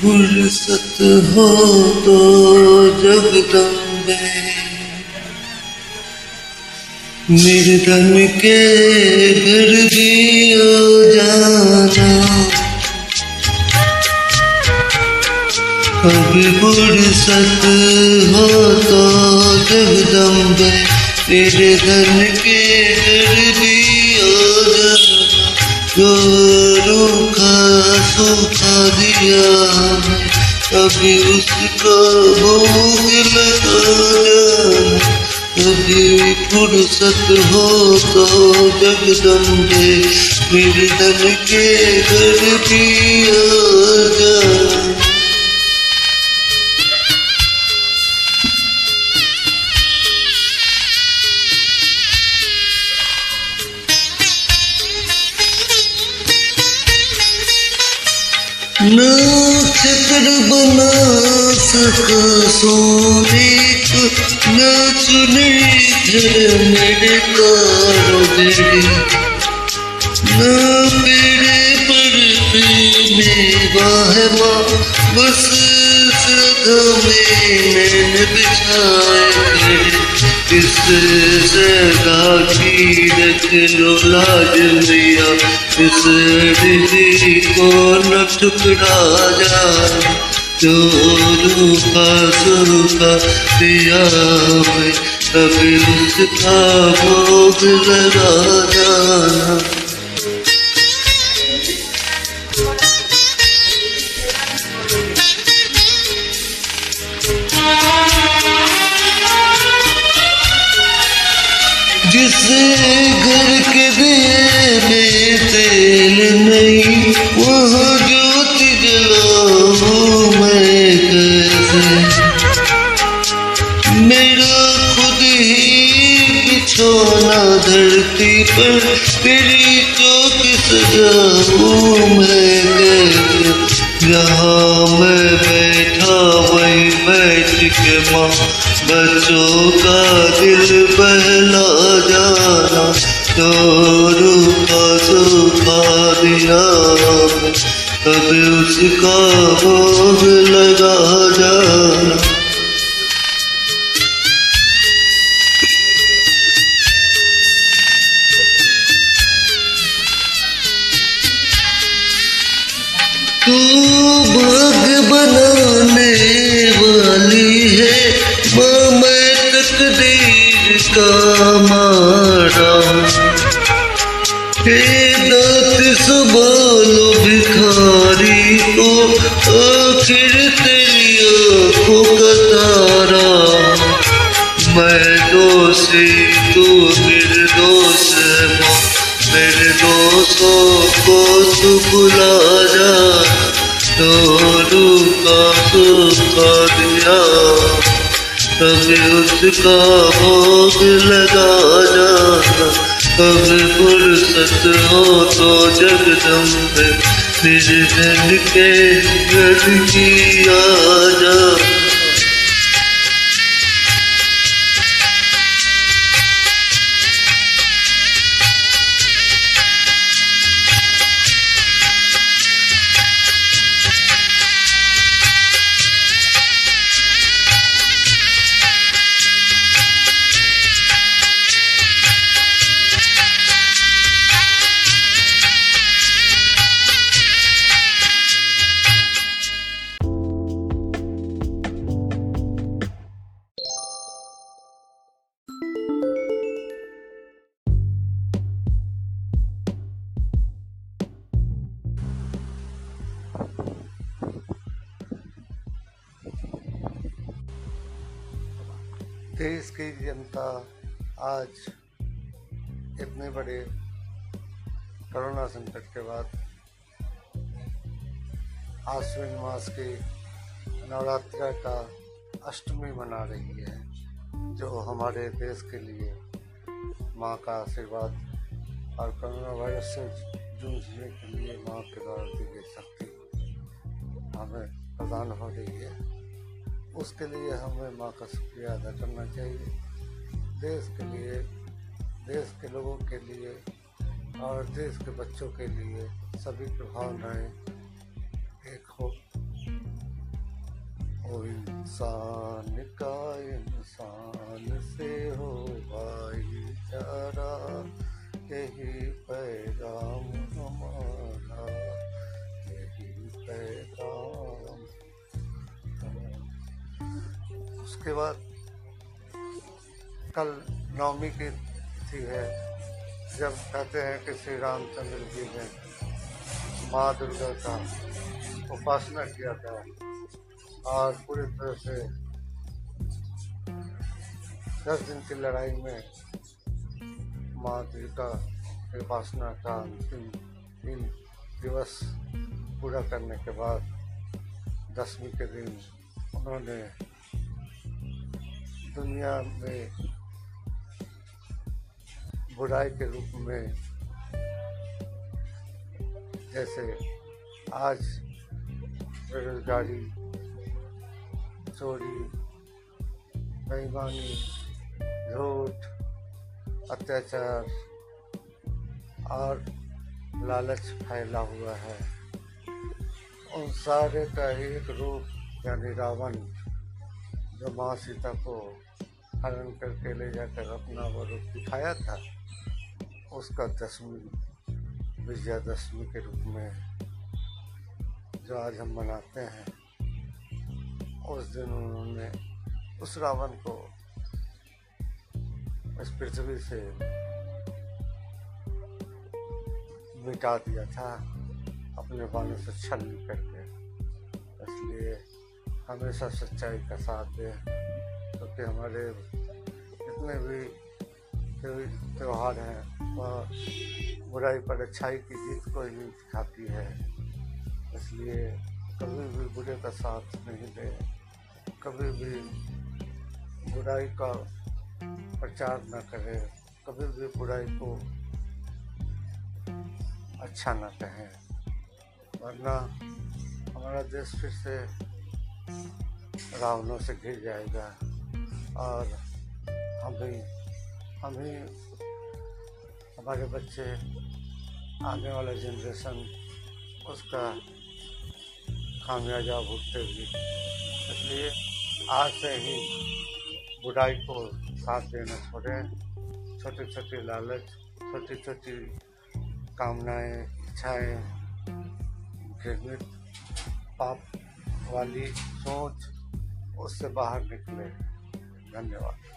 फुर्सत हो तो जगदम्बे निर्धन के घर भी आ जाना कभी फुर्सत हो तो जगदम्बे धन के जो रूखा सूखा दिया कभी उसका भोग लगा, कभी फुर्सत हो तो जगदम्बे। मेरे धन के घर भी नक्षत्र बना सका सोने को न चुने घर मेरे न मेवा है बस में नैन बिछाए। इस जगह की रख लो लाज मैया। इस रिधि को न टुकड़ा जाए। जो रूखा सूखा दिया मैं। कभी उसका भोग लगा जाना। जिस घर के दिए में तेल नहीं वहाँ ज्योति जलाऊं मैं कैसे मेरा खुद ही बिछोना धरती पर तेरी चौक सजाऊं मैं कैसे जहाँ मैं बैठा वही बैठ के माँ, बच्चों का दिल बहला। कभी तारा मैं दोषी, तू मेरे दोस्तों को तू बुला जा। तो रूखा सूखा दिया। कभी उसका भोग लगा जाना कभी फुर्सत हो तो जगदम्बे। निर्धन के घर की आ जा। देश की जनता आज इतने बड़े कोरोना संकट के बाद आश्विन मास की नवरात्र का अष्टमी मना रही है, जो हमारे देश के लिए माँ का आशीर्वाद और कोरोना वायरस से जूझने के लिए माँ के द्वारा दी गई शक्ति हमें प्रदान हो रही है। उसके लिए हमें माँ का शुक्रिया अदा करना चाहिए। देश के लिए, देश के लोगों के लिए और देश के बच्चों के लिए सभी की भावनाएँ एक हो। इंसान का इंसान से हो भाईचारा, यही उसके बाद कल नवमी की तिथि है, जब कहते हैं कि श्री रामचंद्र जी ने माँ दुर्गा का उपासना किया था और पूरी तरह से दस दिन की लड़ाई में माँ दुर्गा की उपासना का अंतिम दिन दिवस पूरा करने के बाद दसवीं के दिन उन्होंने दुनिया में बुराई के रूप में, जैसे आज बेरोजगारी, चोरी, बेईमानी, झूठ, अत्याचार और लालच फैला हुआ है। उन सारे का एक रूप यानी रावण, जो माँ सीता को हरण करके ले जाकर अपना वो रूप दिखाया था, उसका दसवीं, विजयादशमी के रूप में जो आज हम मनाते हैं, उस दिन उन्होंने उस रावण को इस पृथ्वी से मिटा दिया था, अपने बालों से छल करके। इसलिए हमेशा सच्चाई का साथ दें। तो हमारे जितने भी त्यौहार हैं, वह बुराई पर अच्छाई की जीत को ही दिखाती है। इसलिए कभी भी बुरे का साथ नहीं दें। कभी भी बुराई का प्रचार न करें। कभी भी बुराई को अच्छा न कहें। वरना हमारा देश फिर से रावणों से घिर जाएगा। और हम भी, हम ही हमारे बच्चे आने वाला जनरेशन उसका खामियाजा हुए। इसलिए आज से ही बुराई को साथ देना छोड़ें। छोटी छोटी लालच छोटी छोटी कामनाएँ, इच्छाएँ, घृणित पाप वाली सोच उससे बाहर निकले। 你还没完。